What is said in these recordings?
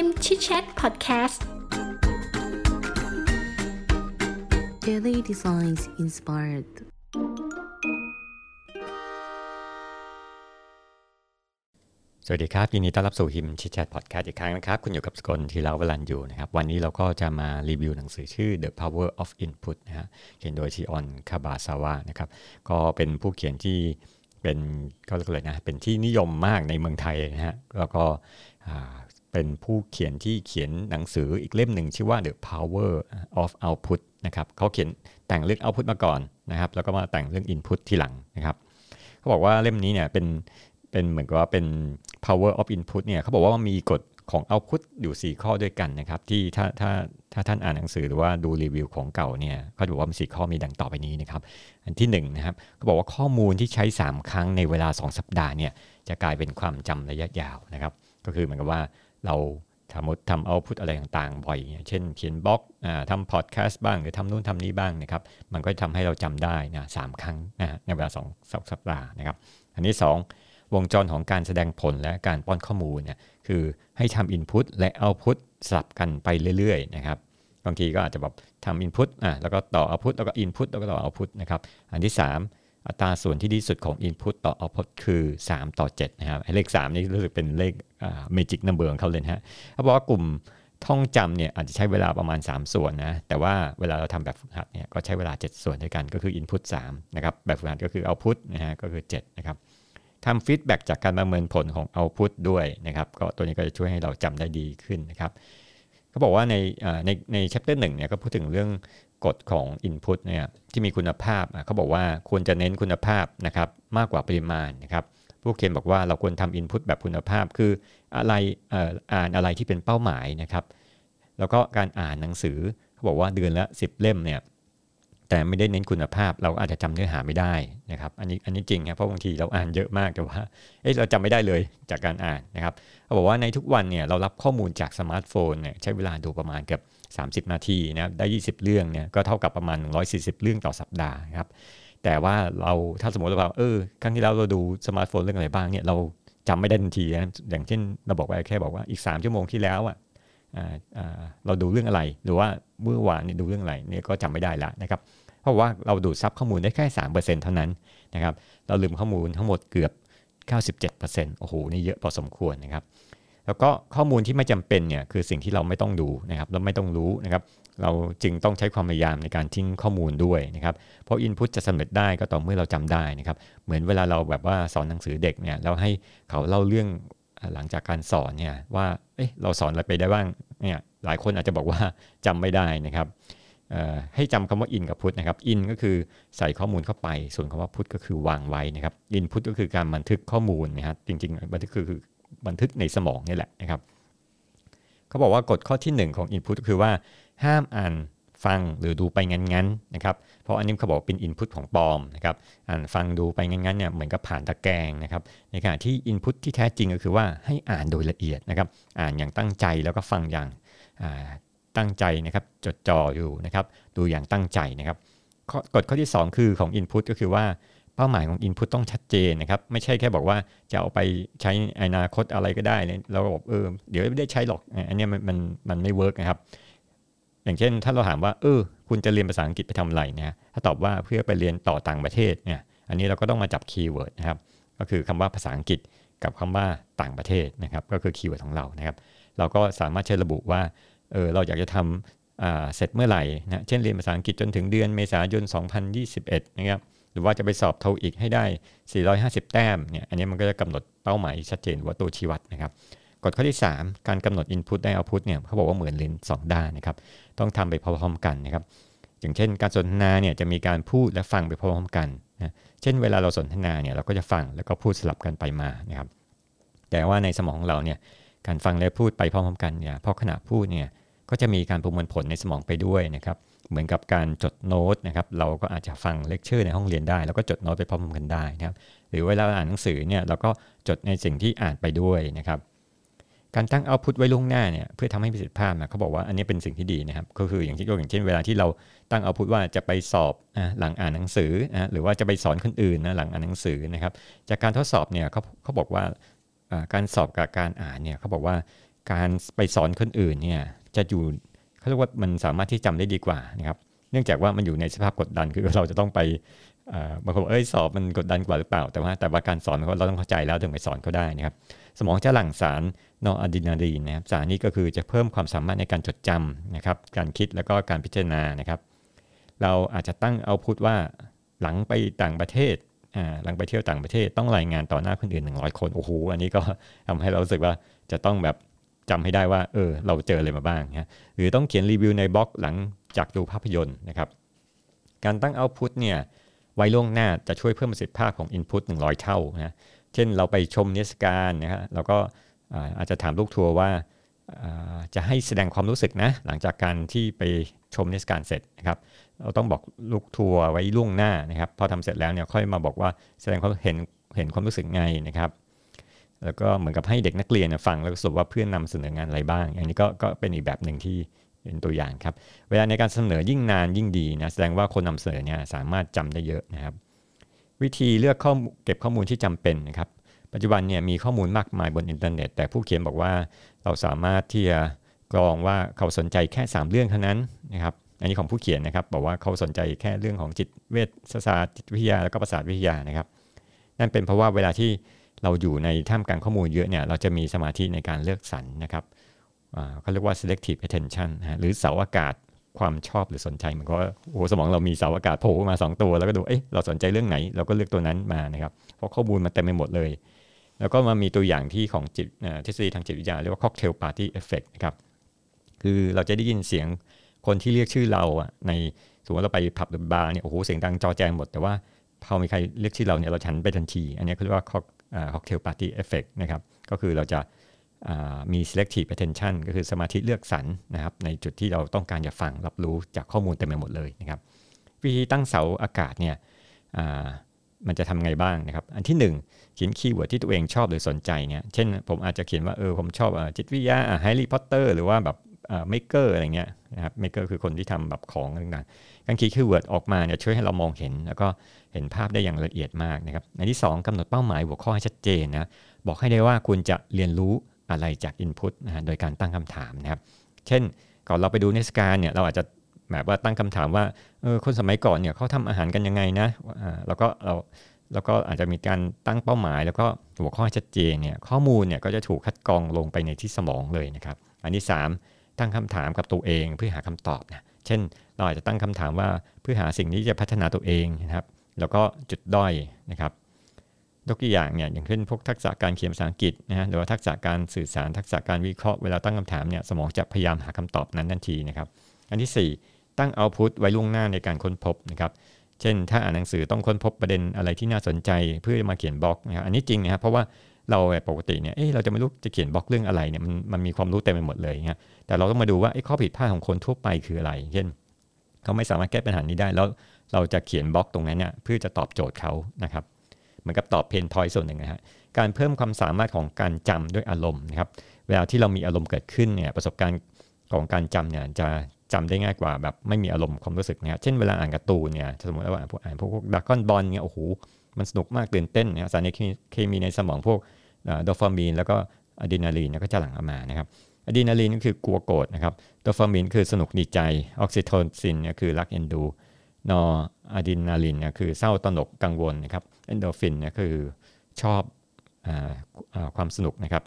ฮิม Chit Chat Podcast Daily Designs Inspired สวัสดีครับ ยินดีต้อนรับสู่ฮิม Chit Chat Podcast อีกครั้งนะครับ คุณอยู่กับสกลทีลาวลันอยู่นะครับ วันนี้เราก็จะมารีวิวหนังสือชื่อ The Power of Input นะฮะเขียนโดยชิออนคาบาซาวะนะครับ ก็เป็นผู้เขียนที่เป็นก็เรียกเลยนะเป็นที่นิยมมากในเมืองไทยนะฮะแล้วก็ เป็นผู้เขียนที่เขียนหนังสืออีกเล่มหนึ่งชื่อว่า The Power of Output นะครับเขาเขียนแต่งเรื่อง Output มาก่อนนะครับ แล้วก็มาแต่งเรื่อง Input ทีหลังนะครับเขาบอกว่าเล่มนี้เนี่ยเป็นเป็นเหมือนกับว่าเป็น power of input เนี่ยเขาบอกว่ามีกฎของ output อยู่ 4 ข้อด้วยกันนะครับที่ถ้าถ้าถ้าท่านอ่านหนังสือหรือว่าดูรีวิวของเก่าเนี่ยเขาจะบอกว่ามีสี่ข้อมีดังต่อไปนี้นะครับ อันที่1นนะครับเขาบอกว่าข้อมูลที่ใช้ 3 ครั้งในเวลา 2 สัปดาห์เนี่ยจะกลายเป็นความจำระยะยาวนะครับ ก็คือเหมือนกับว่า เราทำทำเอาพุทอะไรต่างๆ บ่อยเช่นเขียนบล็อกทำพอดแคสต์บ้างหรือทำนู่นทำนี้บ้างนะครับ มันก็ทำให้เราจำได้นะสครั้งนะในเวลาสองสัปดาห์นะครับ อันที่2วงจรของการแสดงผลและการป้อนข้อมูลเนี่ยคือให้ทำ Input และ Output สลับกันไปเรื่อยๆนะครับบางทีก็อาจจะแบบทำ Input อะแล้วก็ต่อ Output แล้วก็ Input แล้วก็ต่อ Output นะครับ อันที่ 3 อัตราส่วนที่ดีสุดของ Input ต่อ Output คือ 3 ต่อ 7 นะครับเลข 3 นี่รู้สึกเป็นเลขอ่า Magic Number ของเขาเลยนะฮะเขาบอกว่ากลุ่มท่องจำเนี่ยอาจจะใช้เวลาประมาณ 3 ส่วนนะ แต่ว่าเวลาเราทำแบบฝึกหัดเนี่ยก็ใช้เวลา 7 ส่วนด้วยกันก็คือ Input 3นะครับแบบฝึกหัดก็คือ Output นะฮะก็คือ 7 นะครับทำฟีดแบ็กจากการประเมินผลของเอาพุตด้วยนะครับก็ตัวนี้ก็จะช่วยให้เราจำได้ดีขึ้นนะครับเขาบอกว่าในในในแชปเตอร์หนึ่งเนี่ยก็พูดถึงเรื่อง กฎของ Input เนี่ยที่มีคุณภาพเขาบอกว่าควรจะเน้นคุณภาพนะครับมากกว่าปริมาณนะครับผู้เขียนบอกว่าเราควรทำ Input แบบคุณภาพคืออะไรอ่านอะไรที่เป็นเป้าหมายนะครับ แล้วก็การอ่านหนังสือเขาบอกว่าเดือนละ 10 เล่มเนี่ยแต่ไม่ได้เน้นคุณภาพเราอาจจะจำเนื้อหาไม่ได้นะครับอันนี้อันนี้จริงครับเพราะบางทีเราอ่านเยอะมากแต่ว่าเอ๊ะเราจำไม่ได้เลยจากการอ่านนะครับเขาบอกว่าในทุกวันเนี่ยเรารับข้อมูลจากสมาร์ทโฟนเนี่ยใช้เวลาดูประมาณเกือบ 30 นาทีนะได้ 20 เรื่องเนี่ยก็เท่ากับประมาณ 140 เรื่องต่อสัปดาห์ครับแต่ว่าเราถ้าสมมติเราเออครั้งที่แล้วเราดูสมาร์ทโฟนเรื่องอะไรบ้างเนี่ยเราจำไม่ได้ทันทีนะอย่างเช่นเราบอกไปแค่บอกว่าอีก 3 ชั่วโมงที่แล้วอะเราดูเรื่องอะไร หรือว่าเมื่อวานนี่ดูเรื่องอะไรเนี่ยก็จำไม่ได้ละนะครับเพราะว่าเราดูดซับข้อมูลได้แค่สามเปอร์เซ็นต์เท่านั้นนะครับเราลืมข้อมูลทั้งหมดเกือบ 97%โอ้โหนี่เยอะพอสมควรนะครับ แล้วก็ข้อมูลที่ไม่จำเป็นเนี่ยคือสิ่งที่เราไม่ต้องดูนะครับเราไม่ต้องรู้นะครับ เราจึงต้องใช้ความพยายามในการทิ้งข้อมูลด้วยนะครับ เพราะอินพุตจะสำเร็จได้ก็ต่อเมื่อเราจำได้นะครับ เหมือนเวลาเราแบบว่าสอนหนังสือเด็กเนี่ยเราให้เขาเล่าเรื่องหลังจากการสอนเนี่ยว่าเอ๊ะเราสอนอะไรไปได้บ้างเนี่ยหลายคนอาจจะบอกว่าจำไม่ได้นะครับให้จำคำว่า in กับ put นะครับ in ก็คือใส่ข้อมูลเข้าไป ส่วนคำว่า put ก็คือวางไว้นะครับ input ก็คือการบันทึกข้อมูลนะครับจริงๆบันทึกคือ บันทึกในสมองนี่แหละนะครับเขาบอกว่ากฎข้อที่ 1 ของ input ก็คือว่าห้ามอ่านฟังหรือดูไปงั้นๆนะครับ เพราะอันนี้เขาบอกเป็น input ของปลอมนะครับอ่านฟังดูไปงั้นๆเนี่ยเหมือนกับผ่านตะแกรงนะครับในขณะที่ input ที่แท้จริงก็คือว่าให้อ่านโดยละเอียดนะครับอ่านอย่างตั้งใจแล้วก็ฟังอย่างตั้งใจนะครับจดจ่ออยู่นะครับดูอย่างตั้งใจนะครับกฎข้อที่ 2 คือของ Input ก็คือว่า เป้าหมายของ Input ต้องชัดเจนนะครับ ไม่ใช่แค่บอกว่าจะเอาไปใช้อนาคตอะไรก็ได้เราบอกเออเดี๋ยวไม่ได้ใช้หรอกอันนี้มันมันมันไม่ work นะครับ อย่างเช่น ถ้าเราถามว่า เออ คุณจะเรียนภาษาอังกฤษไปทำอะไรนะถ้าตอบว่าเพื่อไปเรียนต่อต่างประเทศเนี่ยอันนี้เราก็ต้องมาจับ keyword นะครับ ก็คือคำว่าภาษาอังกฤษกับคำว่าต่างประเทศนะครับ ก็คือ keyword ของเรานะครับ เราก็สามารถใช้ระบุว่าเออเราอยากจะทำเสร็จเมื่อไหร่นะเช่นเรียนภาษาอังกฤษจนถึงเดือนเมษายน 2021 นะครับ หรือว่าจะไปสอบ TOEIC ให้ได้ 450 แต้มเนี่ยอันนี้มันก็จะกำหนดเป้าหมายชัดเจนว่าตัวชี้วัดนะครับกฎข้อที่ 3 การกำหนด Input ได้ Output เนี่ยเขาบอกว่าเหมือนเหรียญสองด้านนะครับต้องทำไปพร้อมๆกันนะครับอย่างเช่น การสนทนาเนี่ยจะมีการพูดและฟังไปพร้อมๆกันนะเช่นเวลาเราสนทนาเนี่ยเราก็จะฟังแล้วก็พูดสลับกันไปมานะครับแต่ว่าในสมองของเราเนี่ยการฟังและพูดไปพร้อมๆกันเนี่ยพอขณะพูดเนี่ย ก็จะมีการประมวลผลในสมองไปด้วยนะครับ เหมือนกับการจดโน้ตนะครับ เราก็อาจจะฟังเลคเชอร์ในห้องเรียนได้ แล้วก็จดโน้ตไปพร้อมกันได้นะครับ หรือเวลาอ่านหนังสือเนี่ยเราก็จดในสิ่งที่อ่านไปด้วยนะครับ การตั้งเอาพุทไว้ล่วงหน้าเนี่ยเพื่อทำให้ประสิทธิภาพนะเขาบอกว่าอันนี้เป็นสิ่งที่ดีนะครับ ก็คืออย่างที่ยกอย่างเช่นเวลาที่เราตั้งเอาพุทว่าจะไปสอบหลังอ่านหนังสือหรือว่าจะไปสอนคนอื่นนะหลังอ่านหนังสือนะครับ จากการทดสอบเนี่ยเขาเขาบอกว่าการสอบกับการอ่านเนี่ยเขาบอกว่าการไปสอนคนอื่นเนี่ย จะอยู่เขาเรียกว่ามันสามารถที่จำได้ดีกว่านะครับเนื่องจากว่ามันอยู่ในสภาพกดดันคือเราจะต้องไปบางคนเอ้ยสอบมันกดดันกว่าหรือเปล่า แต่ว่าแต่ว่าการสอนเราต้องเข้าใจแล้วถึงไปสอนเขาได้นะครับ สมองจะหลั่งสารนอร์อะดรีนาลีนนะครับสารนี้ก็คือจะเพิ่มความสามารถในการจดจำนะครับ การคิดแล้วก็การพิจารณานะครับ เราอาจจะตั้งเอาพุทว่าหลังไปต่างประเทศหลังไปเที่ยวต่างประเทศต้องรายงานต่อหน้าคนอื่น 100 คนโอ้โหอันนี้ก็ทำให้เรารู้สึกว่าจะต้องแบบ จำให้ได้ว่าเออเราเจออะไรมาบ้างนะหรือต้องเขียนรีวิวในบล็อกหลังจากดูภาพยนตร์นะครับการตั้งเอาพุทเนี่ยไว้ล่วงหน้าจะช่วยเพิ่มประสิทธิภาพของ Input 100 เท่านะเช่นเราไปชมนิทรรศการนะฮะเราก็อาจจะถามลูกทัวร์ว่าจะให้แสดงความรู้สึกนะหลังจากการที่ไปชมนิทรรศการเสร็จนะครับเราต้องบอกลูกทัวร์ไว้ล่วงหน้านะครับพอทำเสร็จแล้วเนี่ยค่อยมาบอกว่าแสดงความเห็นเห็นความรู้สึกไงนะครับ แล้วก็เหมือนกับให้เด็กนักเรียนฟังแล้วสรุปว่าเพื่อนนำเสนองานอะไรบ้างอย่างนี้ก็ก็เป็นอีกแบบหนึ่งที่เป็นตัวอย่างครับ เวลาในการเสนอยิ่งนานยิ่งดีนะแสดงว่าคนนำเสนอเนี่ยสามารถจำได้เยอะนะครับ วิธีเลือกข้อเก็บข้อมูลที่จำเป็นนะครับ ปัจจุบันเนี่ยมีข้อมูลมากมายบนอินเทอร์เน็ต แต่ผู้เขียนบอกว่าเราสามารถที่จะกรองว่าเขาสนใจแค่ 3 เรื่องเท่านั้นนะครับอันนี้ของผู้เขียนนะครับบอกว่าเขาสนใจแค่เรื่องของจิตเวชศาสตร์จิตวิทยาแล้วก็ประสาทวิทยานะครับ นั่นเป็นเพราะว่าเวลาที่ เราอยู่ในท่ามกลางข้อมูลเยอะเนี่ยเราจะมีสมาธิในการเลือกสรรนะครับเขาเรียกว่า selective attention หรือเสาอากาศความชอบหรือสนใจมือนกับว่าโอ้สมองเรามีเสาอากาศโผล่มา 2 ตัว แล้วก็ดูเอ๊ะเราสนใจเรื่องไหน เราก็เลือกตัวนั้นมานะครับเพราะข้อมูลมันเต็มไปหมดเลย แล้วก็มามีตัวอย่างที่ของจิตทฤษฎีทางจิตวิทยาเรียกว่า cocktail party effect นะครับคือเราจะได้ยินเสียงคนที่เรียกชื่อเราอะในสมมติเราไปผับหรือบาร์เนี่ยโอ้โหเสียงดังจอแจงหมดแต่ว่าพอมีใครเรียกชื่อเราเนี่ยเราหันไปทันที อันนี้เขาเรียกว่า cocktail party effect นะครับก็คือเราจะมี selective attention ก็คือสมาธิเลือกสรรนะครับในจุดที่เราต้องการจะฟังรับรู้จากข้อมูลเต็มไปหมดเลยนะครับวิธีตั้งเสาอากาศเนี่ยมันจะทำไงบ้างนะครับ อันที่ 1 เขียน keyword ที่ตัวเองชอบหรือสนใจเนี่ยเช่นผมอาจจะเขียนว่าเออผมชอบจิตวิทยาแฮร์รี่พอตเตอร์หรือว่าแบบ maker อะไรเงี้ยนะครับ maker คือคนที่ทำแบบของต่างๆการคีย์ keyword ออกมาเนี่ยช่วยให้เรามองเห็น แล้วก็เห็นภาพได้อย่างละเอียดมากนะครับอันที่ 2กำหนดเป้าหมายหัวข้อให้ชัดเจนนะบอกให้ได้ว่าคุณจะเรียนรู้อะไรจาก Input นะฮะโดยการตั้งคำถามนะครับ เช่นก่อนเราไปดูนิทรรศการเนี่ยเราอาจจะแบบว่าตั้งคำถามว่าเออคนสมัยก่อนเนี่ยเขาทำอาหารกันยังไงนะแล้วก็เราแล้วก็อาจจะมีการตั้งเป้าหมาย แล้วก็หัวข้อชัดเจนเนี่ยข้อมูลเนี่ยก็จะถูกคัดกรองลงไปในที่สมองเลยนะครับ อันที่ 3 ตั้งคำถามกับตัวเองเพื่อหาคำตอบนะเช่น เราอาจจะตั้งคำถามว่าเพื่อหาสิ่งที่จะพัฒนาตัวเองนะครับ แล้วก็จุดด้อยนะครับยกตัวอย่างเนี่ยอย่างเช่นพวกทักษะการเขียนภาษาอังกฤษนะฮะหรือว่าทักษะการสื่อสารทักษะการวิเคราะห์เวลาตั้งคำถามเนี่ยสมองจะพยายามหาคำตอบนั้นทันทีนะครับ อันที่ 4 ตั้งเอาพุตไว้ล่วงหน้าในการค้นพบนะครับเช่น ถ้าอ่านหนังสือต้องค้นพบประเด็นอะไรที่น่าสนใจเพื่อมาเขียนบล็อกนะครับอันนี้จริงนะครับเพราะว่า เราปกติเนี่ยเอ้เราจะไม่รู้จะเขียนบล็อกเรื่องอะไรเนี่ยมันมันมีความรู้เต็มไปหมดเลยเงี้ยแต่เราต้องมาดูว่าไอ้ข้อผิดพลาดของคนทั่วไปคืออะไร เช่น เขาไม่สามารถแก้ปัญหานี้ได้ แล้วเราจะเขียนบล็อกตรงนั้นเนี่ยเพื่อจะตอบโจทย์เขานะครับเหมือนกับตอบเพนพอยส่วนหนึ่งนะฮะการเพิ่มความสามารถของการจำด้วยอารมณ์นะครับเวลาที่เรามีอารมณ์เกิดขึ้นเนี่ยประสบการณ์ของการจำเนี่ยจะจำได้ง่ายกว่าแบบไม่มีอารมณ์ความรู้สึกนะครับเช่นเวลาอ่านการ์ตูนเนี่ยสมมติว่าอ่านพวกดราก้อนบอลเนี่ยโอ้โหมันสนุกมากตื่นเต้นเนี่ยสารเคมีในสมองพวก โดพามีนแล้วก็อะดรีนาลีนก็จะหลั่งออกมานะครับอะดรีนาลีนก็คือกลัวโกรธนะครับโดพามีนคือสนุกดีใจออกซิโทซินเนี่ยคือรักเอ็นดูนอร์อะดรีนาลีนเนี่ยคือเศร้าตระหนกกังวลนะครับเอ็นดอร์ฟินเนี่ยคือชอบอความสนุกนะครับ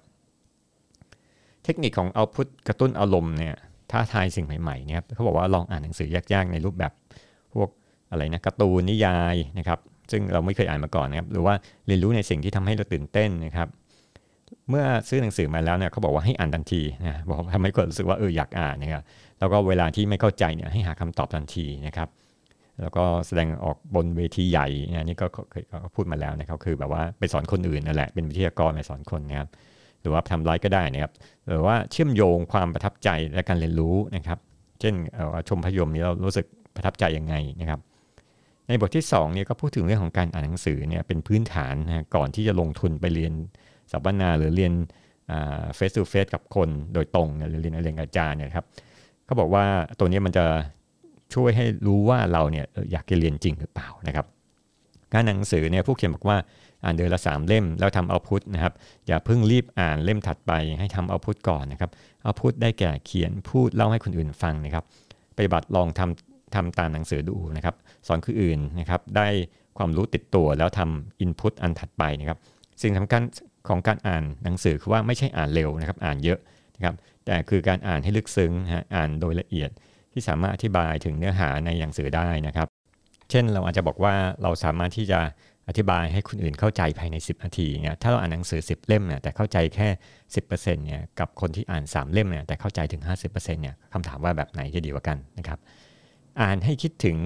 เทคนิคของเอาพุทกระตุ้นอารมณ์เนี่ยท้าทายสิ่งใหม่ๆเนี่ยเขาบอกว่าลองอ่านหนังสือยากๆ ในรูปแบบพวกอะไรนะการ์ตูนนิยายนะครับ ซึ่งเราไม่เคยอ่านมาก่อนนะครับ หรือว่าเรียนรู้ในสิ่งที่ทำให้เราตื่นเต้นนะครับ เมื่อซื้อหนังสือมาแล้วเนี่ยเขาบอกว่าให้อ่านทันทีนะบอกทำให้คนรู้สึกว่าเอออยากอ่านนะครับแล้วก็เวลาที่ไม่เข้าใจเนี่ยให้หาคำตอบทันทีนะครับ แล้วก็แสดงออกบนเวทีใหญ่นะนี่ก็เคยพูดมาแล้วนะครับคือแบบว่าไปสอนคนอื่นนั่นแหละเป็นวิทยากรไปสอนคนนะครับหรือว่าทำไลฟ์ก็ได้นะครับหรือว่าเชื่อมโยงความประทับใจและการเรียนรู้นะครับ เช่นชมพยมนี้เรารู้สึกประทับใจยังไงนะครับ ในบทที่2เนี่ยก็พูดถึงเรื่องของการอ่านหนังสือเนี่ยเป็นพื้นฐานนะก่อนที่จะลงทุนไปเรียน สัมมนาหรือเรียนเฟสตูเฟสกับคนโดยตรงหรือเรียนเรียนอาจารย์เนี่ยครับเขาบอกว่าตัวนี้มันจะช่วยให้รู้ว่าเราเนี่ยอยากจะเรียนจริงหรือเปล่านะครับงานหนังสือเนี่ยผู้เขียนบอกว่าอ่านเดือนละ 3 เล่มแล้วทำเอาพุทนะครับอย่าเพิ่งรีบอ่านเล่มถัดไปให้ทำเอาพุทก่อนนะครับเอาพุทได้แก่เขียนพูดเล่าให้คนอื่นฟังนะครับปฏิบัติลองทำทำตามหนังสือดูนะครับสอนคนอื่นนะครับได้ความรู้ติดตัวแล้วทำอินพุตอันถัดไปนะครับสิ่งสำคัญ ของการอ่านหนังสือคือว่าไม่ใช่อ่านเร็วนะครับอ่านเยอะนะครับแต่คือการอ่านให้ลึกซึ้งฮะอ่านโดยละเอียดที่สามารถอธิบายถึงเนื้อหาในหนังสือได้นะครับ เช่นเราอาจจะบอกว่าเราสามารถที่จะอธิบายให้คนอื่นเข้าใจภายใน 10 นาทีเนี่ยถ้าเราอ่านหนังสือ 10 เล่มเนี่ยแต่เข้าใจแค่ 10%เนี่ยกับคนที่อ่าน 3 เล่มเนี่ยแต่เข้าใจถึง 50%เนี่ยคำถามว่าแบบไหนจะดีกว่ากันนะครับอ่านให้คิดถึง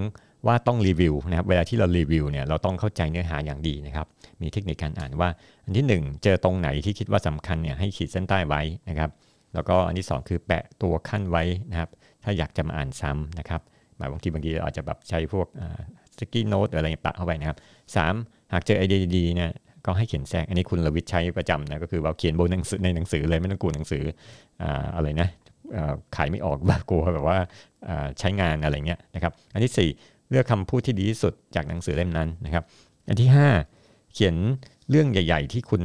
ว่าต้องรีวิวนะครับเวลาที่เรารีวิวเนี่ยเราต้องเข้าใจเนื้อหาอย่างดีนะครับมีเทคนิคการอ่านว่า อันที่ 1 เจอตรงไหนที่คิดว่าสำคัญเนี่ยให้ขีดเส้นใต้ไว้นะครับ แล้วก็อันที่ 2 คือแปะตัวขั้นไว้นะครับ ถ้าอยากจะมาอ่านซ้ำนะครับหมายบางทีบางทีเราอาจจะแบบใช้พวกสกี้โน้ตอะไรปะเข้าไปนะครับสามหากเจอไอเดียดีๆเนี่ยก็ให้เขียนแทรกอันนี้คุณลวิทย์ใช้ประจำนะก็คือว่าเขียนบนหนังสือในหนังสือเลยไม่ต้องกลัวหนังสืออะไรนะขายไม่ออกแบบกลัวแบบว่าใช้งานอะไรเงี้ยนะครับ อันที่ 4 เลือกคำพูดที่ดีที่สุดจากหนังสือเล่มนั้นนะครับ อันที่ 5 เขียนเรื่องใหญ่ ๆ ที่คุณ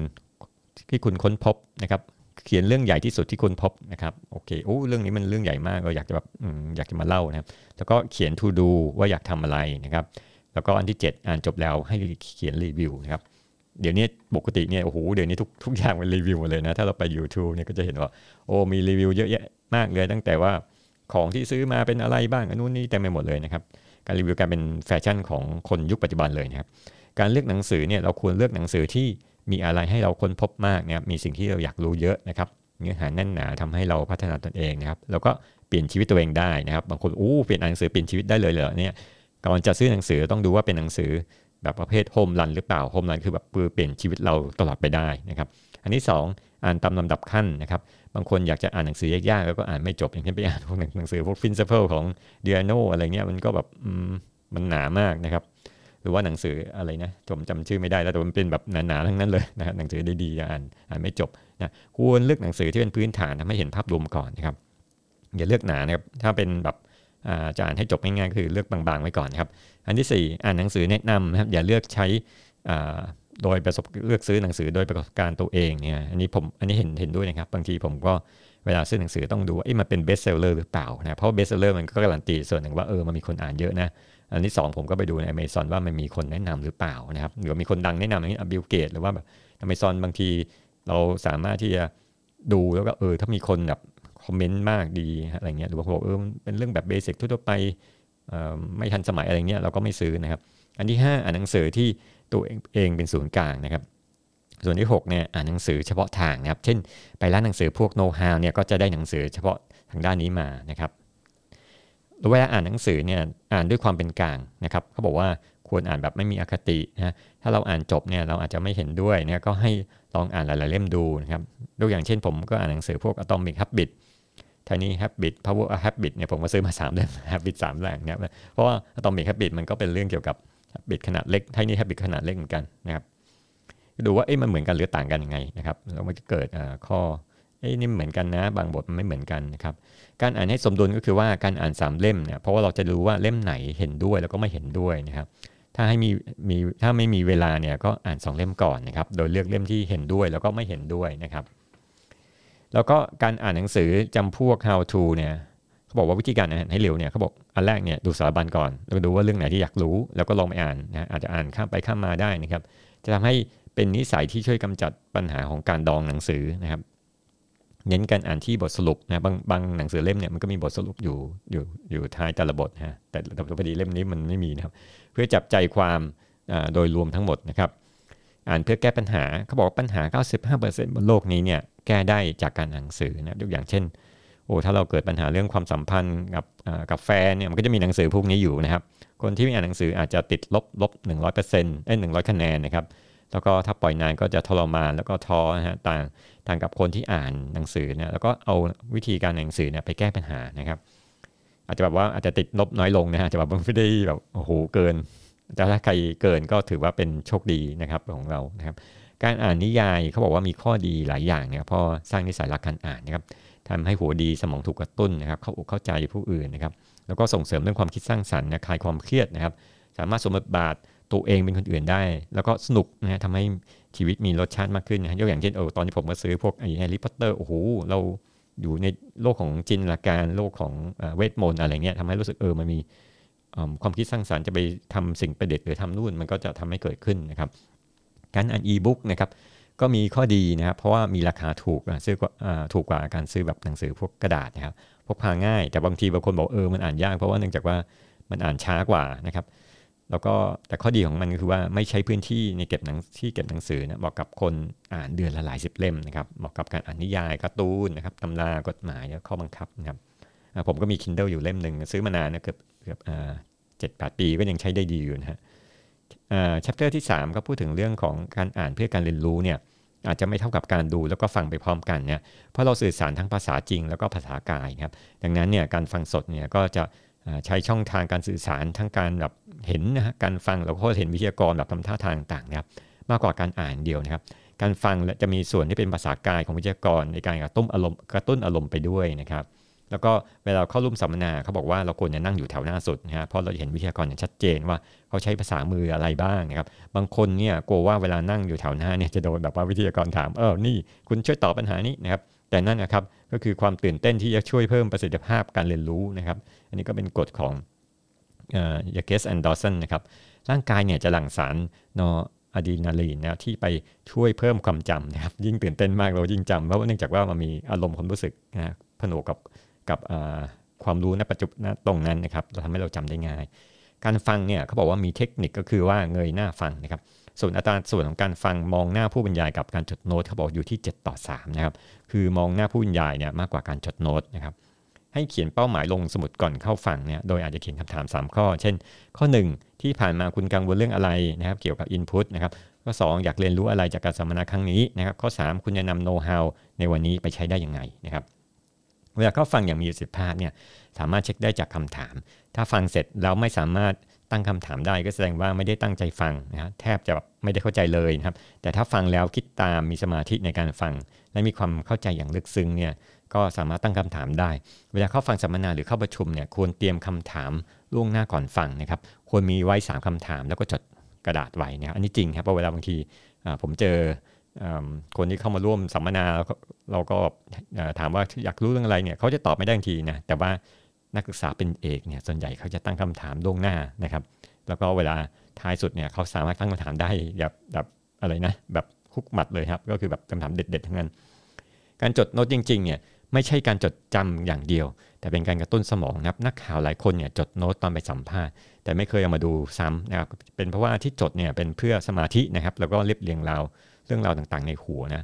ที่คุณค้นพบนะครับเขียนเรื่องใหญ่ที่สุดที่คุณพบนะครับโอเคโอ้เรื่องนี้มันเรื่องใหญ่มากก็อยากจะแบบอยากจะมาเล่านะครับ แล้วก็เขียน to do ว่าอยากทำอะไรนะครับ แล้วก็อันที่ 7 อ่านจบแล้วให้เขียนรีวิวนะครับเดี๋ยวนี้ปกติเนี่ยโอ้โหเดี๋ยวนี้ทุกทุกอย่างมันรีวิวหมดเลยนะถ้าเราไป YouTube เนี่ยก็จะเห็นว่าโอ้มีรีวิวเยอะแยะมากเลย ตั้งแต่ว่าของที่ซื้อมาเป็นอะไรบ้างอันนู้นนี่เต็มไปหมดเลยนะครับ การรีวิวการเป็นแฟชั่นของคนยุคปัจจุบันเลยนะครับการเลือกหนังสือเนี่ยเราควรเลือกหนังสือที่มีอะไรให้เราค้นพบมากนะครับมีสิ่งที่เราอยากรู้เยอะนะครับเนื้อหาแน่นหนาทำให้เราพัฒนาตนเองนะครับแล้วก็เปลี่ยนชีวิตตัวเองได้นะครับ บางคนอู้เปลี่ยนหนังสือเปลี่ยนชีวิตได้เลยเหรอเนี่ยก่อนจะซื้อหนังสือต้องดูว่าเป็นหนังสือ แบบประเภทโฮมรันหรือเปล่าโฮมรันคือแบบเปลี่ยนชีวิตเราตลอดไปได้นะครับ อันที่ 2 อ่านตามลำดับขั้นนะครับ บางคนอยากจะอ่านหนังสือยากๆแล้วก็อ่านไม่จบอย่างเช่นไปอ่านพวกหนังสือพวกฟินเซเ p ิของเดียโนอะไรเงี้ยมันก็แบบมันหนามากนะครับ หรือว่าหนังสืออะไรนะจำจำชื่อไม่ได้แล้วแต่มันเป็นแบบหนาๆทั้งนั้นเลยนะครับหนังสือดีๆอ่านอ่านไม่จบนะควรเลือกหนังสือที่เป็นพื้นฐานทำให้เห็นภาพรวมก่อนนะครับอย่าเลือกหนานะครับถ้าเป็นแบบ จะอ่านให้จบง่ายๆคือเลือกบางๆไว้ก่อนครับ อันที่ 4 อ่านหนังสือแนะนำนะครับอย่าเลือกใช้โดยประสบเลือกซื้อหนังสือโดยประสบการณ์ตัวเองเนี่ยอันนี้ผมอันนี้เห็นเห็นด้วยนะครับ บางทีผมก็เวลาซื้อหนังสือต้องดูว่ามันเป็น bestseller หรือเปล่านะเพราะ bestseller มันก็การันตีส่วนหนึ่งว่าเออมันมีคนอ่านเยอะนะอันที่ 2 ผมก็ไปดูในอเมซอนว่ามันมีคนแนะนำหรือเปล่านะครับหรือมีคนดังแนะนำอย่างนี้ Bill Gates หรือว่าแบบอเมซอนบางทีเราสามารถที่จะดูแล้วก็เออถ้ามีคนแบบ คอมเมนต์มากดีอะไรเงี้ยหรือว่าบอกเออเป็นเรื่องแบบ basic ทั่วไปไม่ทันสมัยอะไรเงี้ยเราก็ไม่ซื้อนะครับ อันที่ 5 อ่านหนังสือที่ตัวเองเป็นศูนย์กลางนะครับ ส่วนที่6เนี่ยอ่านหนังสือเฉพาะทางนะครับ เช่น ไปร้านหนังสือพวกโน้ตฮาวเนี่ยก็จะได้หนังสือเฉพาะทางด้านนี้มานะครับเวลาอ่านหนังสือเนี่ยอ่านด้วยความเป็นกลางนะครับเขาบอกว่าควรอ่านแบบไม่มีอคตินะถ้าเราอ่านจบเนี่ยเราอาจจะไม่เห็นด้วยเนี่ยก็ให้ลองอ่านหลาย ๆ เล่มดูนะครับดูอย่างเช่นผมก็อ่านหนังสือพวก Atomic Habit Tiny Habit Power of Habit เนี่ยผมก็ซื้อมา3เล่ม Habit 3แหล่งเนี่ยเพราะว่า Atomic Habit มันก็เป็นเรื่องเกี่ยวกับ Habit ขนาดเล็ก Tiny Habit ขนาดเล็กเหมือนกันนะครับดูว่าเอ๊ะมันเหมือนกันหรือต่างกันยังไงนะครับแล้วมันจะเกิดข้อเอ้นี่เหมือนกันนะ บางบทมันไม่เหมือนกันนะครับการอ่านให้สมดุลก็คือว่าการอ่าน3เล่มเนี่ยเพราะว่าเราจะรู้ว่าเล่มไหนเห็นด้วยแล้วก็ไม่เห็นด้วยนะครับถ้าให้มีมีถ้าไม่มีเวลาเนี่ยก็อ่าน 2 เล่มก่อนนะครับโดยเลือกเล่มที่เห็นด้วยแล้วก็ไม่เห็นด้วยนะครับ แล้วก็การอ่านหนังสือจำพวก how to เนี่ยเขาบอกว่าวิธีการอ่านให้เร็วเนี่ยเขาบอกอันแรกเนี่ยดูสารบัญก่อนแล้วดูว่าเรื่องไหนที่อยากรู้ แล้วก็ลองไปอ่านนะอาจจะอ่านข้ามไปข้ามมาได้นะครับ จะทำให้เป็นนิสัยที่ช่วยกำจัดปัญหาของการดองหนังสือนะครับเน้นการอ่านที่บทสรุปนะบางบางหนังสือเล่มเนี่ยมันก็มีบทสรุปอยู่อยู่อยู่ท้ายแต่ละบทฮะแต่แต่พอดีเล่มนี้มันไม่มีนะครับ เพื่อจับใจความโดยรวมทั้งหมดนะครับ อ่านเพื่อแก้ปัญหาเขาบอกปัญหา 95%บนโลกนี้เนี่ยแก้ได้จากการอ่านหนังสือนะยกอย่างเช่นโอ้ถ้าเราเกิดปัญหาเรื่องความสัมพันธ์กับกับแฟนเนี่ยมันก็จะมีหนังสือพวกนี้อยู่นะครับ คนที่ไม่อ่านหนังสืออาจจะติดลบลบหนึ่งร้อยเปอร์เซ็นต์เอ้หนึ่งร้อยคะแนนนะครับแล้วก็ถ้าปล่อยนานก็จะทรมานแล้วก็ท้อนะฮะต่างต่างกับคนที่อ่านหนังสือนะแล้วก็เอาวิธีการหนังสือเนี่ยไปแก้ปัญหานะครับ อาจจะแบบว่าอาจจะติดลบน้อยลงนะฮะจะแบบไม่ได้แบบโอ้โหเกิน แต่ถ้าใครเกินก็ถือว่าเป็นโชคดีนะครับของเรานะครับ การอ่านนิยายเขาบอกว่ามีข้อดีหลายอย่างเนี่ยพอสร้างนิสัยรักการอ่านนะครับทำให้หัวดีสมองถูกกระตุ้นนะครับ เข้าอกเข้าใจผู้อื่นนะครับ แล้วก็ส่งเสริมเรื่องความคิดสร้างสรรค์นะคลายความเครียดนะครับ สามารถสมบทบาทตัวเองเป็นคนอื่นได้ แล้วก็สนุกนะฮะทำให้ชีวิตมีรสชาติมากขึ้นนะยกอย่างเช่นเออตอนที่ผมมาซื้อพวกไอ้แฮร์รี่พอตเตอร์โอ้โหเราอยู่ในโลกของจินตนาการโลกของเวทมนต์อะไรเงี้ยทำให้รู้สึกเออมันมี ความคิดสร้างสรรค์จะไปทำสิ่งประดิษฐ์หรือทำนู่นมันก็จะทำให้เกิดขึ้นนะครับ การอ่านอีบุ๊กนะครับก็มีข้อดีนะครับ เพราะว่ามีราคาถูกซื้อกว่าถูกกว่าการซื้อแบบหนังสือพวกกระดาษนะครับพกพาง่าย แต่บางทีบางคนบอกเออมันอ่านยากเพราะว่าเนื่องจากว่ามันอ่านช้ากว่านะครับ แล้วก็แต่ข้อดีของมันก็คือว่าไม่ใช้พื้นที่ในเก็บหนังที่เก็บหนังสือนะเหมาะกับคนอ่านเดือนละหลายสิบเล่มนะครับเหมาะกับการอ่านนิยายการ์ตูนนะครับตำรากฎหมายแล้วข้อบังคับนะครับผมก็มี Kindle อยู่เล่มหนึ่งซื้อมานานนะเกือบ เกือบเจ็ดแปดปีก็ยังใช้ได้ดีอยู่นะฮะอ่า chapter ที่ 3 ก็พูดถึงเรื่องของการอ่านเพื่อการเรียนรู้เนี่ยอาจจะไม่เท่ากับการดูแล้วก็ฟังไปพร้อมกันเนี่ยเพราะเราสื่อสารทั้งภาษาจริงแล้วก็ภาษากายครับดังนั้นเนี่ยการฟังสดเนี่ยก็จะใช้ช่องทางการสื่อสารทั้งการแบบเห็นนะฮะการฟังแล้วก็เห็นวิทยากรแบบทำท่าทางต่างๆนะครับมากกว่าการอ่านเดียวนะครับ การฟังจะมีส่วนที่เป็นภาษากายของวิทยากรในการกระตุ้นอารมณ์กระตุ้นอารมณ์ไปด้วยนะครับ แล้วก็เวลาเข้าร่วมสัมมนาเขาบอกว่าเราควรจะนั่งอยู่แถวหน้าสุดนะฮะเพราะเราเห็นวิทยากรอย่างชัดเจนว่าเขาใช้ภาษามืออะไรบ้างนะครับบางคนเนี่ยกลัวว่าเวลานั่งอยู่แถวหน้าเนี่ยจะโดนแบบว่าวิทยากรถามเออนี่คุณช่วยตอบปัญหานี้นะครับแต่นั่นนะครับก็คือความตื่นเต้นที่จะช่วยเพิ่มประสิทธิภาพการเรียนรู้นะครับ อันนี้ก็เป็นกฎของ Yerkes and Dodson นะครับร่างกายเนี่ยจะหลั่งสารนอร์อะดรีนาลีนนะที่ไปช่วยเพิ่มความจำนะครับยิ่งตื่นเต้นมากเรายิ่งจำเพราะว่าเนื่องจากว่ามันมีอารมณ์ความรู้สึกนะผนวกกับ กับความรู้ในปัจจุบันตรงนั้นนะครับเราทำให้เราจำได้ง่าย การฟังเนี่ยเขาบอกว่ามีเทคนิคก็คือว่าเงยหน้าฟังนะครับ ส่วนอัตราส่วนของการฟังมองหน้าผู้บรรยายกับการจดโน้ตเขาบอกอยู่ที่ 7 ต่อ3นะครับคือมองหน้าผู้บรรยายเนี่ยมากกว่าการจดโน้ตนะครับให้เขียนเป้าหมายลงสมุดก่อนเข้าฟังเนี่ยโดยอาจจะเขียนคำถาม 3 ข้อ เช่น ข้อ 1 ที่ผ่านมาคุณกังวลเรื่องอะไรนะครับเกี่ยวกับ Input นะครับข้อ 2 อยากเรียนรู้อะไรจากการสัมมนาครั้งนี้นะครับข้อ 3 คุณจะนำโน้ตในวันนี้ไปใช้ได้ยังไงนะครับ เวลาเขาฟังอย่างมีประสิทธิภาพเนี่ยสามารถเช็คได้จากคำถาม ถ้าฟังเสร็จแล้วไม่สามารถตั้งคำถามได้ก็แสดงว่าไม่ได้ตั้งใจฟังนะฮะแทบจะแบบไม่ได้เข้าใจเลยนะครับ แต่ถ้าฟังแล้วคิดตามมีสมาธิในการฟัง และมีความเข้าใจอย่างลึกซึ้งเนี่ยก็สามารถตั้งคำถามได้ เวลาเข้าฟังสัมมนาหรือเข้าประชุมเนี่ยควรเตรียมคำถามล่วงหน้าก่อนฟังนะครับ ควรมีไว้ 3คำถามแล้วก็จดกระดาษไว้นะครับอันนี้จริงครับเพราะเวลาบางทีผมเจอ คนที่เข้ามาร่วมสัมมนาเราก็ถามว่าอยากรู้เรื่องอะไรเนี่ยเขาจะตอบไม่ได้ทันทีนะแต่ว่านักศึกษาเป็นเอกเนี่ยส่วนใหญ่เขาจะตั้งคำถามล่วงหน้านะครับ แล้วก็เวลาท้ายสุดเนี่ยเขาสามารถตั้งคำถามได้แบบแบบอะไรนะแบบคุกหมัดเลยครับ ก็คือแบบคำถามเด็ดๆทั้งนั้น การจดโน้ตจริงๆเนี่ยไม่ใช่การจดจำอย่างเดียว แต่เป็นการกระตุ้นสมองนะครับนักข่าวหลายคนเนี่ยจดโน้ตตอนไปสัมภาษณ์แต่ไม่เคยเอามาดูซ้ำนะครับเป็นเพราะว่าที่จดเนี่ยเป็นเพื่อสมาธินะครับแล้วก็เรียบเรียงราว รื่องราวต่างๆ ในหัวนะ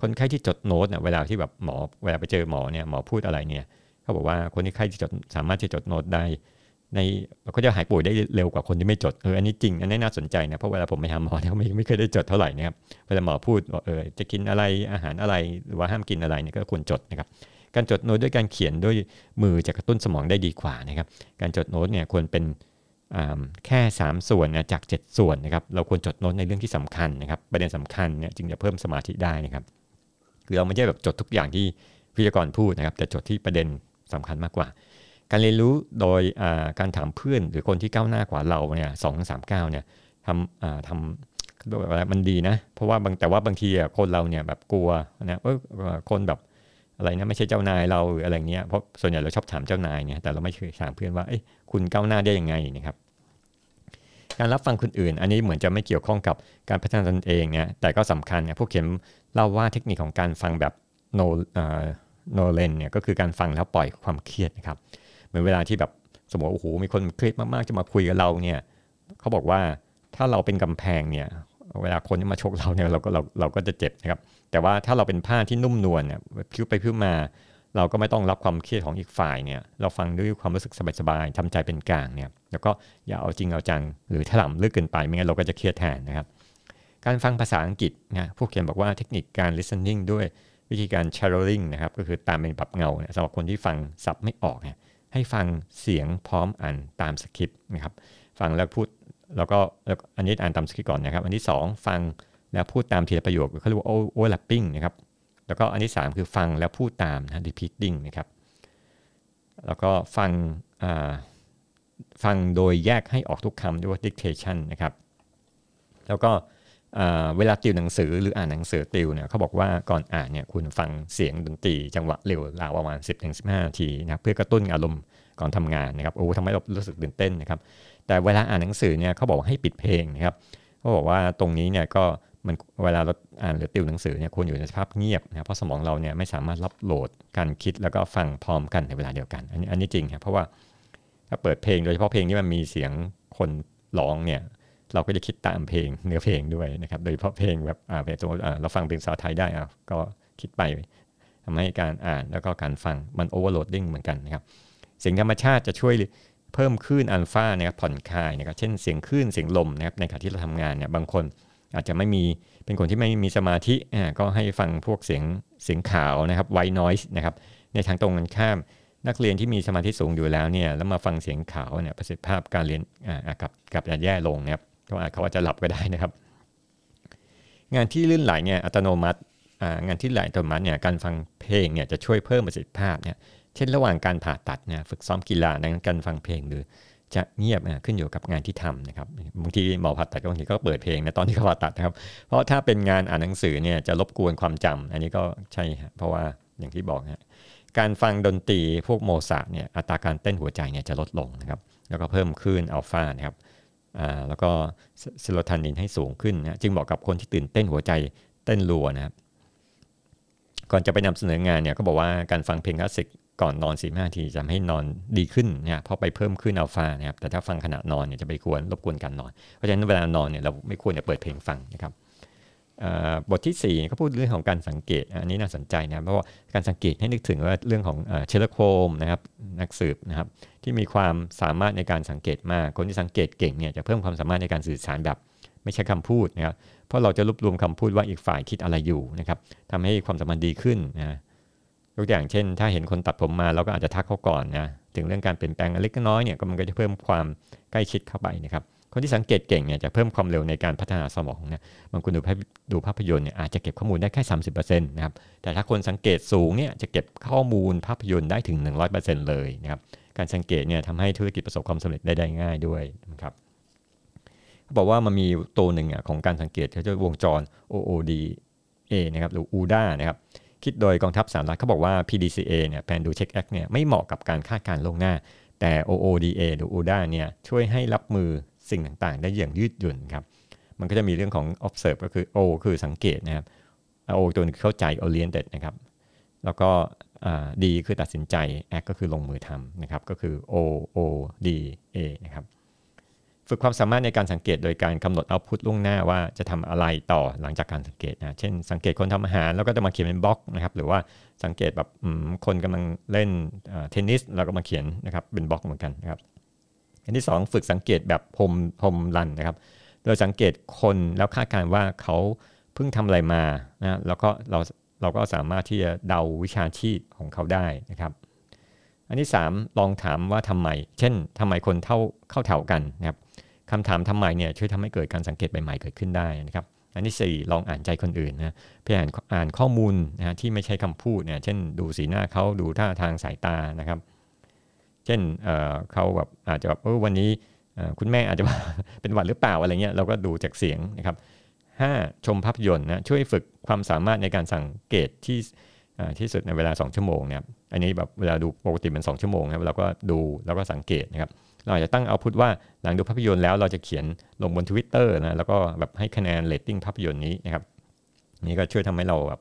คนไข้ที่จดโน้ตเนี่ยเวลาที่แบบหมอเวลาไปเจอหมอเนี่ยหมอพูดอะไรเนี่ยเขาบอกว่าคนที่ไข้ที่จดสามารถที่จดโน้ตได้ ในเขาจะหายป่วยได้เร็วกว่าคนที่ไม่จดเอออันนี้จริงอันนี้น่าสนใจนะเพราะเวลาผมไปหาหมอเนี่ยไม่ไม่เคยได้จดเท่าไหร่นะครับเวลาหมอพูดว่าเออจะกินอะไรอาหารอะไรหรือว่าห้ามกินอะไรเนี่ยก็ควรจดนะครับการจดโน้ตด้วยการเขียนด้วยมือจะกระตุ้นสมองได้ดีกว่านะครับ การจดโน้ตเนี่ยควรเป็น แค่ 3 ส่วนนะจาก 7 ส่วนนะครับเราควรจดโน้ตในเรื่องที่สำคัญนะครับประเด็นสำคัญเนี่ยจึงจะเพิ่มสมาธิได้นะครับคือเราไม่ใช่แบบจดทุกอย่างที่พิธีกรพูดนะครับ แต่จดที่ประเด็นสำคัญมากกว่า การเรียนรู้โดยการถามเพื่อนหรือคนที่ก้าวหน้ากว่าเราเนี่ยสองสามก้าวเนี่ยทำทำอะไรมันดีนะ เพราะว่าบางแต่ว่าบางทีคนเราเนี่ยแบบกลัวนะคนแบบ อะไรนะไม่ใช่เจ้านายเราหรืออะไรเงี้ยเพราะส่วนใหญ่เราชอบถามเจ้านายเนี่ยแต่เราไม่เคยถามเพื่อนว่าเอ้ยคุณก้าวหน้าได้ยังไงนะครับการรับฟังคนอื่น อันนี้เหมือนจะไม่เกี่ยวข้องกับการพัฒนาตนเองเนี่ยแต่ก็สำคัญเนี่ยพวกเขียนเล่าว่าเทคนิคของการฟังแบบโนโนเลนเนี่ยก็คือการฟังแล้วปล่อยความเครียดนะครับเหมือนเวลาที่แบบสมมติโอ้โหมีคนเครียดมากๆจะมาคุยกับเราเนี่ยเขาบอกว่าถ้าเราเป็นกำแพงเนี่ย เวลาคนที่มาชกเราเนี่ยเราก็เราเราก็จะเจ็บนะครับ แต่ว่าถ้าเราเป็นผ้าที่นุ่มนวลเนี่ยพิ้วไปพิ้วมา เราก็ไม่ต้องรับความเครียดของอีกฝ่ายเนี่ย เราฟังด้วยความรู้สึกสบายๆทำใจเป็นกลางเนี่ย แล้วก็อย่าเอาจริงเอาจังหรือถล่ำลึกเกินไปไม่งั้นเราก็จะเครียดแทนนะครับ การฟังภาษาอังกฤษนะผู้เขียนบอกว่าเทคนิคการ listening ด้วยวิธีการ shadowing นะครับก็คือตามเป็นปรับเงาเนี่ยสำหรับคนที่ฟังสับไม่ออกเนี่ยให้ฟังเสียงพร้อมอ่านตามสคริปต์นะครับฟังแล้วพูด แล้วก็อันนี้อ่านตามสคริปต์ก่อนนะครับ อันที่สองฟังแล้วพูดตามทีละประโยคเขาเรียกว่า overlapping นะครับแล้วก็อันที่ 3 คือฟังแล้วพูดตามนะ repeating นะครับแล้วก็ฟังฟังโดยแยกให้ออกทุกคำด้วยว่า dictation นะครับแล้วก็เวลาติวหนังสือหรืออ่านหนังสือติวเนี่ยเขาบอกว่าก่อนอ่านเนี่ยคุณฟังเสียงดนตรีจังหวะเร็วราวประมาณ 10-15 นาทีนะเพื่อกระตุ้นอารมณ์ก่อนทำงานนะครับโอ้ทำให้เรารู้สึกตื่นเต้นนะครับ แต่เวลาอ่านหนังสือเนี่ยเขาบอกให้ปิดเพลงนะครับเขาบอกว่าตรงนี้เนี่ยก็มันเวลาเราอ่านหรือติวหนังสือเนี่ยควรอยู่ในสภาพเงียบนะเพราะสมองเราเนี่ยไม่สามารถรับโหลดการคิดแล้วก็ฟังพร้อมกันในเวลาเดียวกัน อันนี้อันนี้จริงครับเพราะว่าถ้าเปิดเพลงโดยเฉพาะเพลงที่มันมีเสียงคนร้องเนี่ยเราก็จะคิดตามเพลงเนื้อเพลงด้วยนะครับโดยเฉพาะเพลงแบบอ่าสมมติเราฟังเพลงภาษาไทยได้อะก็คิดไปทำให้การอ่านแล้วก็การฟังมัน overloading เหมือนกันนะครับเสียงธรรมชาติจะช่วย เพิ่มคลื่นอัลฟานะครับผ่อนคลายนะครับเช่นเสียงคลื่นเสียงลมนะครับในขณะที่เราทำงานเนี่ยบางคนอาจจะไม่มีเป็นคนที่ไม่มีสมาธิอ่าก็ให้ฟังพวกเสียงเสียงขาวนะครับ white noise นะครับในทางตรงกันข้าม นักเรียนที่มีสมาธิสูงอยู่แล้วเนี่ยแล้วมาฟังเสียงขาวเนี่ยประสิทธิภาพการเรียนอ่ากับกับจะแย่ลงนะครับเขาอาจเขาอาจจะหลับก็ได้นะครับ งานที่ลื่นไหลเนี่ยอัตโนมัติงานที่ไหลอัตโนมัติเนี่ยการฟังเพลงเนี่ยจะช่วยเพิ่มประสิทธิภาพเนี่ย เช่นระหว่างการผ่าตัดนี่ยฝึกซ้อมกีฬาดังนั้นการฟังเพลงหรือจะเงียบขึ้นอยู่กับงานที่ทำนะครับบางทีหมอผ่าตัดบางทีก็เปิดเพลงนะตอนที่เขาผ่าตัดนะครับ เพราะถ้าเป็นงานอ่านหนังสือเนี่ยจะรบกวนความจำอันนี้ก็ใช่ครับเพราะว่าอย่างที่บอกนะการฟังดนตรีพวกโมซาร์เนี่ยอัตราการเต้นหัวใจเนี่ยจะลดลงนะครับ แล้วก็เพิ่มขึ้นอัลฟานะครับแล้วก็เซโรทนินให้สูงขึ้นนะจึงเหมาะกับคนที่ตื่นเต้นหัวใจเต้นรัวนะครับก่อนจะไปนำเสนองานเนี่ยก็บอกว่าการฟังเพลงคลาสสิก ก่อนนอนสี่ห้าทีจะทำให้นอนดีขึ้นเนี่ยเพราะไปเพิ่มขึ้นอัลฟานะครับแต่ถ้าฟังขณะนอนเนี่ยจะไปควรรบกวนการนอน เพราะฉะนั้นเวลานอนเนี่ยเราไม่ควรจะเปิดเพลงฟังนะครับบทที่4ก็พูดเรื่องของการสังเกตอันนี้น่าสนใจนะเพราะว่าการสังเกตให้นึกถึงว่าเรื่องของเชลโคมนะครับนักสืบนะครับที่มีความสามารถในการสังเกตมากคนที่สังเกตเก่งเนี่ยจะเพิ่มความสามารถในการสื่อสารแบบไม่ใช่คำพูดนะครับเพราะเราจะรวบรวมคำพูดว่าอีกฝ่ายคิดอะไรอยู่นะครับทำให้ความสัมพันธ์ดีขึ้นนะ ยกอย่างเช่น ถ้าเห็นคนตัดผมมาเราก็อาจจะทักเขาก่อนนะถึงเรื่องการเปลี่ยนแปลงเล็กน้อยเนี่ยก็มันก็จะเพิ่มความใกล้ชิดเข้าไปนะครับคนที่สังเกตเก่งเนี่ยจะเพิ่มความเร็วในการพัฒนาสมองนะบางคนดูดูภาพยนตร์เนี่ยอาจจะเก็บข้อมูลได้แค่ 30%นะครับแต่ถ้าคนสังเกตสูงเนี่ยจะเก็บข้อมูลภาพยนตร์ได้ถึง 100%เลยนะครับการสังเกตเนี่ยทำให้ธุรกิจประสบความสำเร็จได้ได้ง่ายด้วยนะครับเขาบอกว่ามันมีตัวหนึ่งอะของการสังเกตเขาจะวงจร OODA นะครับหรือ UDA นะครับ คิดโดยกองทัพสหรัฐเขาบอกว่า PDCA เนี่ยแผนดูเช็คแอคเนี่ยไม่เหมาะกับการคาดการณ์ล่วงหน้า แต่ OODA หรือ UDA เนี่ยช่วยให้รับมือสิ่งต่างๆ ได้อย่างยืดหยุ่นครับ มันก็จะมีเรื่องของ observe ก็คือ O คือสังเกตนะครับ O ตัวนึงเข้าใจ oriented นะครับ แล้วก็ดีคือตัดสินใจ act ก็คือลงมือทำนะครับ ก็คือ O O D A นะครับ ฝึกความสามารถในการสังเกตโดยการกำหนดเอาพุทล่วงหน้าว่าจะทำอะไรต่อหลังจากการสังเกตนะ เช่นสังเกตคนทำอาหาร แล้วก็จะมาเขียนเป็นบล็อกนะครับ หรือว่าสังเกตแบบคนกำลังเล่นเทนนิสแล้วก็มาเขียนนะครับเป็นบล็อกเหมือนกันนะครับ อันที่ 2 ฝึกสังเกตแบบพรมพรมรันนะครับ โดยสังเกตคนแล้วคาดการว่าเขาเพิ่งทำอะไรมานะแล้วก็เราเราก็สามารถที่จะเดาวิชาชีพของเขาได้นะครับอันที่ 3 ลองถามว่าทำไม เช่นทำไมคนเท่าเข้าแถวกันนะครับ คำถามทำไมเนี่ยช่วยทำให้เกิดการสังเกตใหม่ๆเกิดขึ้นได้นะครับอันที่ 4 ลองอ่านใจคนอื่นนะเพื่ออ่านอ่านข้อมูลนะที่ไม่ใช่คำพูดเนี่ยเช่นดูสีหน้าเขาดูท่าทางสายตานะครับ เช่นเขาแบบอาจจะแบบเออวันนี้คุณแม่อาจจะเป็นหวัดหรือเปล่าอะไรเงี้ยเราก็ดูจากเสียงนะครับห้าชมภาพยนตร์นะช่วยฝึกความสามารถในการสังเกตที่ที่สุดในเวลา 2 ชั่วโมงเนี่ยอันนี้แบบเวลาดูปกติเป็น2 ชั่วโมงนะเราก็ดูแล้วก็สังเกตนะครับ เราอาจจะตั้ง output ว่าหลังดูภาพยนตร์แล้วเราจะเขียนลงบนทวิตเตอร์นะแล้วก็แบบให้คะแนนเรตติ้งภาพยนตร์นี้นะครับนี่ก็ช่วยทำให้เราแบบ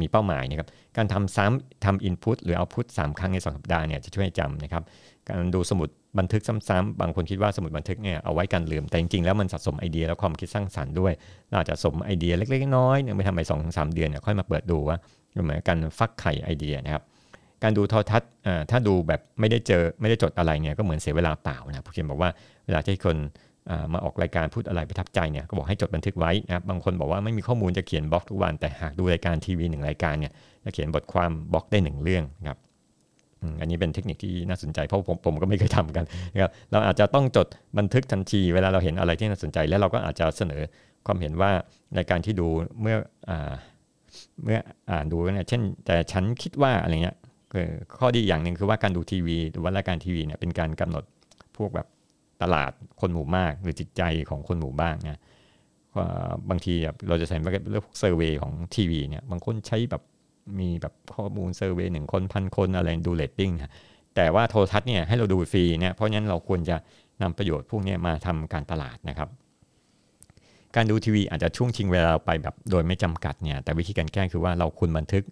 มีเป้าหมายนะครับการทำซ้ำทำอินพุตหรือเอาพุทสามครั้งในสองสัปดาห์เนี่ยจะช่วยจำนะครับการดูสมุดบันทึกซ้ำๆบางคนคิดว่าสมุดบันทึกเนี่ยเอาไว้กันลืมแต่จริงๆแล้วมันสะสมไอเดียและความคิดสร้างสรรค์ด้วยเราจะสมไอเดียเล็กๆน้อยๆเนี่ยไปทำไปสองสามเดือนเนี่ยค่อยมาเปิดดูว่าเหมือนกันฟักไข่ไอเดียนะครับ การดูโทรทัศน์ถ้าดูแบบไม่ได้เจอไม่ได้จดอะไรเนี่ยก็เหมือนเสียเวลาเปล่านะผู้เขียนบอกว่าเวลาที่คนมาออกรายการพูดอะไรประทับใจเนี่ยก็บอกให้จดบันทึกไว้นะครับบางคนบอกว่าไม่มีข้อมูลจะเขียนบล็อกทุกวันแต่หากดูรายการทีวีหนึ่งรายการเนี่ยจะเขียนบทความบล็อกได้หนึ่งเรื่องนะครับอันนี้เป็นเทคนิคที่น่าสนใจเพราะผมผมก็ไม่เคยทำกันนะครับเราอาจจะต้องจดบันทึกทันทีเวลาเราเห็นอะไรที่น่าสนใจ แล้วเราก็อาจจะเสนอความเห็นว่าในการที่ดูเมื่อเมื่ออ่านดูเนี่ยเช่น แต่ฉันคิดว่าอะไรเงี้ย ข้อดีอย่างหนึ่งคือว่าการดูทีวีหรือว่ารายการทีวีเนี่ยเป็นการกำหนดพวกแบบตลาดคนหมู่มาก หรือจิตใจของคนหมู่บ้างนะบางทีเราจะใช้เรื่องพวก survey ของทีวีเนี่ยบางคนใช้แบบมีแบบข้อมูล survey หนึ่งคนพันคนอะไรดูเรตติ้งแต่ว่าโทรทัศน์เนี่ยให้เราดูฟรีเนี่ยเพราะฉะนั้นเราควรจะนำประโยชน์พวกนี้มาทำการตลาดนะครับ การดูทีวีอาจจะช่วงชิงเวลาไปแบบโดยไม่จำกัดเนี่ยแต่วิธีการแก้คือว่าเราควรบันทึก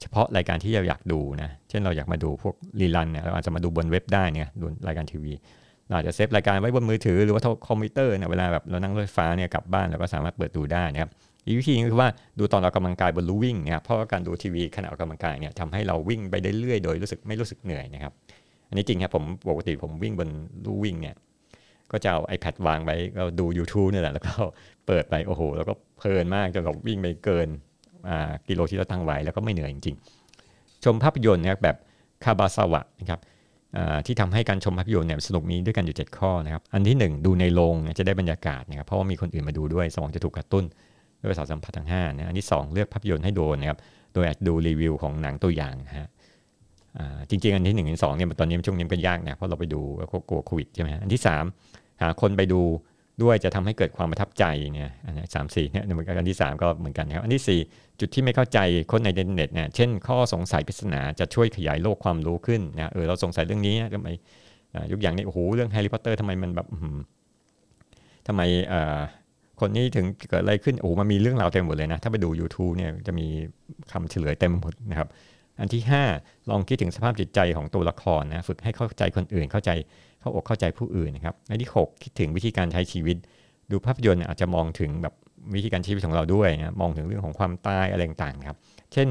เฉพาะรายการที่เราอยากดูนะเช่นเราอยากมาดูพวก rerun เนี่ยเราอาจจะมาดูบนเว็บได้เนี่ยดูรายการทีวีเราอาจจะเซฟรายการไว้บนมือถือหรือว่าคอมพิวเตอร์เนี่ยเวลาแบบเรานั่งรถไฟฟ้าเนี่ยกลับบ้านเราก็สามารถเปิดดูได้นะครับอีกวิธีนึงคือว่าดูตอนเรากำลังกายบนลู่วิ่งเนี่ยเพราะว่าการดูทีวีขณะออกกำลังกายเนี่ยทำให้เราวิ่งไปได้เรื่อยโดยรู้สึกไม่รู้สึกเหนื่อยนะครับอันนี้จริงครับผมปกติผมวิ่งบนลู่วิ่งเนี่ยก็จะเอา iPad วางไว้ก็ดู YouTube นี่แหละแล้วก็เปิดไปโอ้โห แล้วก็เพลินมากจนเราวิ่งไปเกิน กิโลที่เราตั้งไว้แล้วก็ไม่เหนื่อยจริงๆ ชมภาพยนตร์นะครับแบบคาบาซาวะนะครับที่ทำให้การชมภาพยนตร์เนี่ยสนุกมีด้วยกันอยู่ 7 ข้อนะครับ อันที่ 1 ดูในโรงจะได้บรรยากาศนะครับเพราะว่ามีคนอื่นมาดูด้วยสมองจะถูกกระตุ้นด้วยสาทสัมผัสทั้ง5นะอันที่ 2 เลือกภาพยนตร์ให้โดนนะครับโดยอาจดูรีวิวของหนังตัวอย่างฮะจริงๆ อันที่1นึ่งอันสองเนี่ยตอนนี้ช่วงนี้มันยากนะเพราะเราไปดูแล้วก็กลัวโควิดใช่ไหมอันที่ 3 หาคนไปดู ด้วยจะทำให้เกิดความประทับใจเนี่ยอันนี้สามสี่เนี่ยเหมือนกันอันที่ 3 ก็เหมือนกันครับ อันที่ 4 จุดที่ไม่เข้าใจคนในเน็ตเนี่ยเช่นข้อสงสัยปริศนาจะช่วยขยายโลกความรู้ขึ้นนะเออเราสงสัยเรื่องนี้ทำไมยกอย่างนี้โอ้โหเรื่องแฮร์รี่พอตเตอร์ทำไมมันแบบทำไมคนนี้ถึงเกิดอะไรขึ้นโอ้มันมีเรื่องราวเต็มหมดเลยนะ ถ้าไปดู YouTube เนี่ยจะมีคำเฉลยเต็มหมดนะครับ อันที่ 5 ลองคิดถึงสภาพจิตใจของตัวละครนะฝึกให้เข้าใจคนอื่นเข้าใจาอกเข้าใจผู้อื่นนะครับอันที่ 6 คิดถึงวิธีการใช้ชีวิต ดูภาพยนตร์อาจจะมองถึงแบบวิธีการชีวิตของเราด้วยนะมองถึงเรื่องของความตายอะไรต่างๆครับ เช่น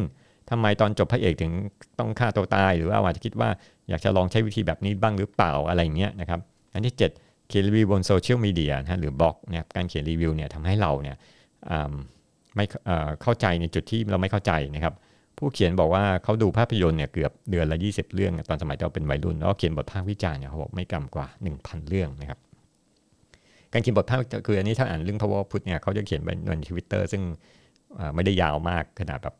ทำไมตอนจบพระเอกถึงต้องฆ่าตัวตาย หรือว่าอาจจะคิดว่าอยากจะลองใช้วิธีแบบนี้บ้างหรือเปล่าอะไรเงี้ยนะครับ อันที่ 7 เขียนรีวิวบนโซเชียลมีเดียนะหรือบล็อกเนี่ยการเขียนรีวิวเนี่ยทำให้เราเนี่ยไม่เข้าใจในจุดที่เราไม่เข้าใจนะครับ ผู้เขียนบอกว่าเขาดูภาพยนตร์เนี่ยเกือบเดือนละ 20 เรื่อง ตอนสมัยเราเป็นวัยรุ่น แล้วเขียนบทภาควิจารณ์เนี่ยเขาบอกไม่กำกว่า 1,000 เรื่องนะครับการเขียนบทภาคคืออันนี้ถ้าอ่านเรื่องพาวเวพุทธเนี่ยเขาจะเขียนไปในทวิตเตอร์ซึ่งไม่ได้ยาวมากขนาดแบบ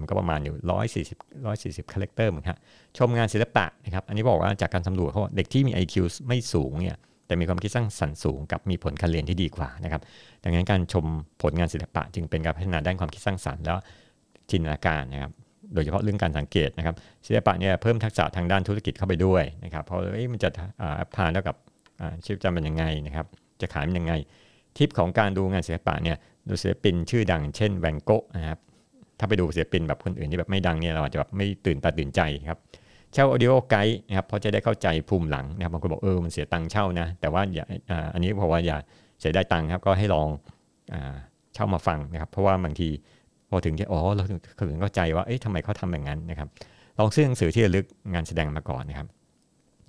มันก็ประมาณอยู่ร้อยสี่สิบร้อยสี่สิบ character เหมือนกันชมงานศิลปะนะครับ อันนี้บอกว่าจากการสำรวจเขาเด็กที่มี IQ ไม่สูงเนี่ยแต่มีความคิดสร้างสรรค์สูงกับมีผลการเรียนที่ดีกว่านะครับดังนั้นการชมผลงานศิลปะจึงเป็นการพัฒนาด้านความคิดสร้างสรรค์แล้วจินตนาการนะครับ โดยเฉพาะเรื่องการสังเกตนะครับศิลปะเนี่ยเพิ่มทักษะทางด้านธุรกิจเข้าไปด้วยนะครับเพราะมันจะ apply เข้ากับชีวิตจำเป็นยังไงนะครับจะขายมันยังไง ทิปของการดูงานศิลปะเนี่ยดูศิลปินชื่อดังเช่นแวนโก๊ะนะครับถ้าไปดูศิลปินแบบคนอื่นที่แบบไม่ดังเนี่ยเราอาจจะแบบไม่ตื่นตาตื่นใจครับเช่า audio guide นะครับเพราะจะได้เข้าใจภูมิหลังนะครับบางคนบอกเออมันเสียตังค์เช่านะแต่ว่าอย่าอันนี้เพราะว่าอย่าเสียดายตังค์ครับก็ให้ลองเช่ามาฟังนะครับ เพราะว่าบางที พอถึงที่อ๋อเราถึงเข้าใจว่าเอ๊ะทำไมเขาทำอย่างนั้นนะครับลองซื้อหนังสือที่ระลึกงานแสดงมาก่อนนะครับ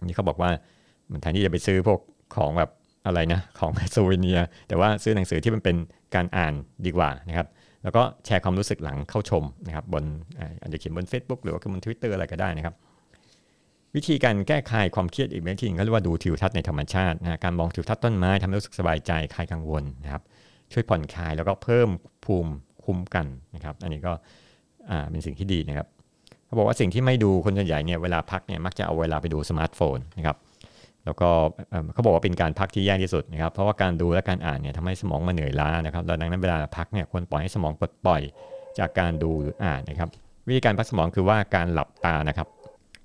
นี่เขาบอกว่ามันแทนที่จะไปซื้อพวกของแบบอะไรนะของโซเวเนีย แต่ว่าซื้อหนังสือที่มันเป็นการอ่านดีกว่านะครับ แล้วก็แชร์ความรู้สึกหลังเข้าชมนะครับบนอาจจะเขียนบน Facebook หรือว่าบน Twitter อะไรก็ได้นะครับ วิธีการแก้คลายความเครียดอีกวิธีนึงก็เรียกว่าดูทิวทัศน์ในธรรมชาตินะการมองทิวทัศน์ต้นไม้ทำให้รู้สึกสบายใจคลายกังวลนะครับช่วยผ่อนคลายแล้วก็เพิ่มภูมิ คุ้มกันนะครับ อันนี้ก็เป็นสิ่งที่ดีนะครับเขาบอกว่าสิ่งที่ไม่ดูคนส่วนใหญ่เนี่ยเวลาพักเนี่ยมักจะเอาเวลาไปดูสมาร์ทโฟนนะครับแล้วก็เขาบอกว่าเป็นการพักที่แย่ที่สุดนะครับเพราะว่าการดูและการอ่านเนี่ยทำให้สมองมันเหนื่อยล้านะครับดังนั้นเวลาพักเนี่ยควรปล่อยให้สมองปลดปล่อยจากการดูหรืออ่านนะครับ วิธีการพักสมองคือว่าการหลับตานะครับ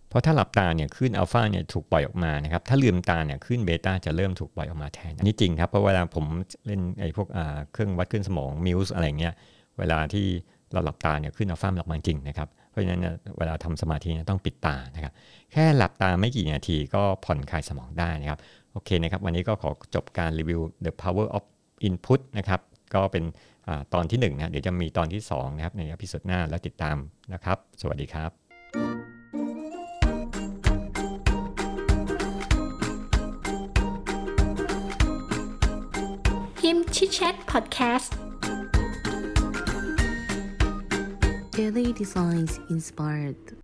เพราะถ้าหลับตาเนี่ยคลื่นอัลฟาเนี่ยถูกปล่อยออกมานะครับถ้าลืมตาเนี่ยคลื่นเบต้าจะเริ่มถูกปล่อยออกมาแทนอันนี้จริงครับเพราะเวลาผมเล่นไอ้พวกเครื่องวัดคลื่นสมอง Muse อะไรเงี้ย เวลาที่เราหลับตาเนี่ยคลื่นอัลฟามันออกมาจริงนะครับเพราะฉะนั้นเวลาทำสมาธิต้องปิดตานะครับ แค่หลับตาไม่กี่นาทีก็ผ่อนคลายสมองได้นะครับโอเคนะครับ วันนี้ก็ขอจบการรีวิว The Power of Input นะครับ ก็เป็นตอนที่1นะเดี๋ยวจะมีตอนที่ 2 นะครับ ใน episode หน้าแล้วติดตามนะครับ สวัสดีครับฮิมชิ Chat Podcast Kelly designs inspired.